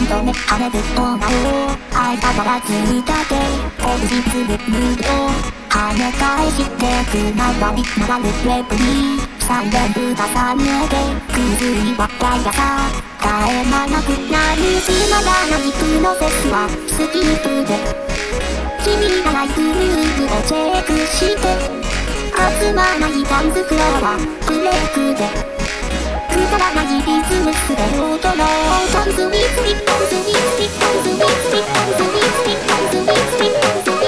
ンド目跳ねぶとな。るはいたからずいたてオブジつぶ無料跳ね返して綱はに流るレプリ3連ぶが3目で。狂いばっかりやさ絶え間なくなり島がなにプロセスはスキープで。君がライフループをチェックして集まないダンスフロアブレイクで。くだらないリズムすべ踊ろうンスにスッパンズにスッパンズにスッパンズにスッパンズにッンズ